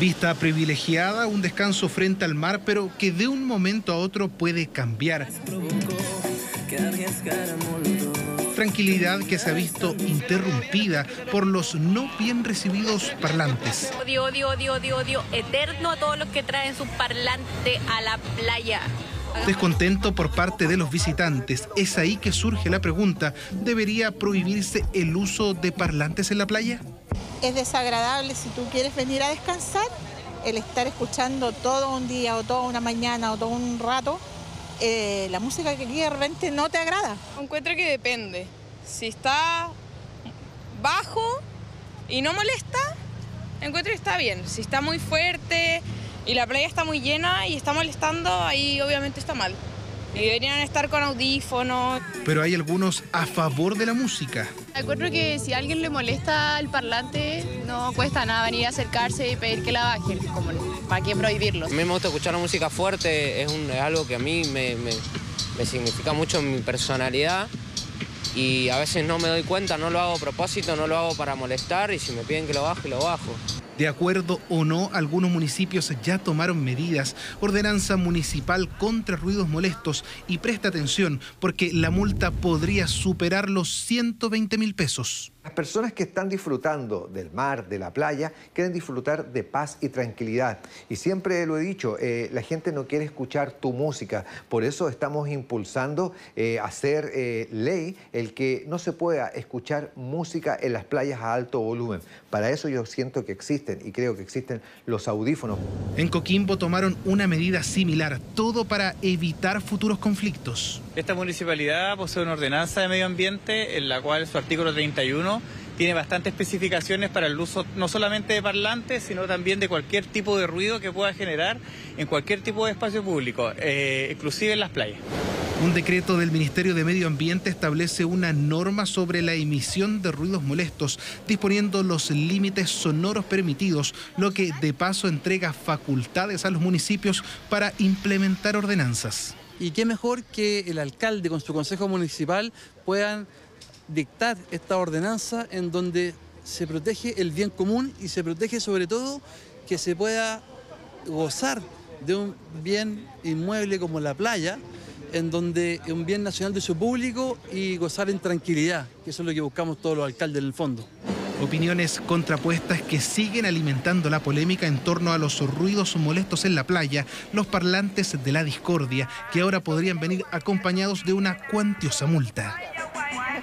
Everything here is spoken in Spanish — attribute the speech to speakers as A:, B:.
A: Vista privilegiada, un descanso frente al mar, pero que de un momento a otro puede cambiar. Tranquilidad que se ha visto interrumpida por los no bien recibidos parlantes.
B: Odio, odio, odio, odio, odio eterno a todos los que traen su parlante a la playa.
A: Descontento por parte de los visitantes. Es ahí que surge la pregunta, ¿debería prohibirse el uso de parlantes en la playa?
C: Es desagradable si tú quieres venir a descansar, el estar escuchando todo un día o toda una mañana o todo un rato, eh, la música que aquí de repente no te agrada.
D: Encuentro que depende. Si está bajo y no molesta, encuentro que está bien. Si está muy fuerte y la playa está muy llena y está molestando, ahí obviamente está mal. Y deberían estar con audífonos.
A: Pero hay algunos a favor de la música.
E: Encuentro que si a alguien le molesta el parlante, no cuesta nada venir a acercarse y pedir que la bajen. Como, ¿Para qué prohibirlo?
F: A mí me gusta escuchar la música fuerte, es, un, es algo que a mí me, me, me significa mucho en mi personalidad y a veces no me doy cuenta, no lo hago a propósito, no lo hago para molestar y si me piden que lo baje, lo bajo.
A: De acuerdo o no, algunos municipios ya tomaron medidas, ordenanza municipal contra ruidos molestos y presta atención porque la multa podría superar los 120 mil pesos.
G: Las personas que están disfrutando del mar, de la playa, quieren disfrutar de paz y tranquilidad. Y siempre lo he dicho, eh, la gente no quiere escuchar tu música. Por eso estamos impulsando eh, hacer eh, ley el que no se pueda escuchar música en las playas a alto volumen. Para eso yo siento que existen y creo que existen los audífonos.
A: En Coquimbo tomaron una medida similar, todo para evitar futuros conflictos.
H: Esta municipalidad posee una ordenanza de medio ambiente en la cual su artículo 31 tiene bastantes especificaciones para el uso no solamente de parlantes, sino también de cualquier tipo de ruido que pueda generar en cualquier tipo de espacio público, eh, inclusive en las playas.
A: Un decreto del Ministerio de Medio Ambiente establece una norma sobre la emisión de ruidos molestos, disponiendo los límites sonoros permitidos, lo que de paso entrega facultades a los municipios para implementar ordenanzas.
I: Y qué mejor que el alcalde con su consejo municipal puedan dictar esta ordenanza en donde se protege el bien común y se protege sobre todo que se pueda gozar de un bien inmueble como la playa, en donde es un bien nacional de su público y gozar en tranquilidad, que eso es lo que buscamos todos los alcaldes en el fondo.
A: Opiniones contrapuestas que siguen alimentando la polémica en torno a los ruidos molestos en la playa, los parlantes de la discordia, que ahora podrían venir acompañados de una cuantiosa multa.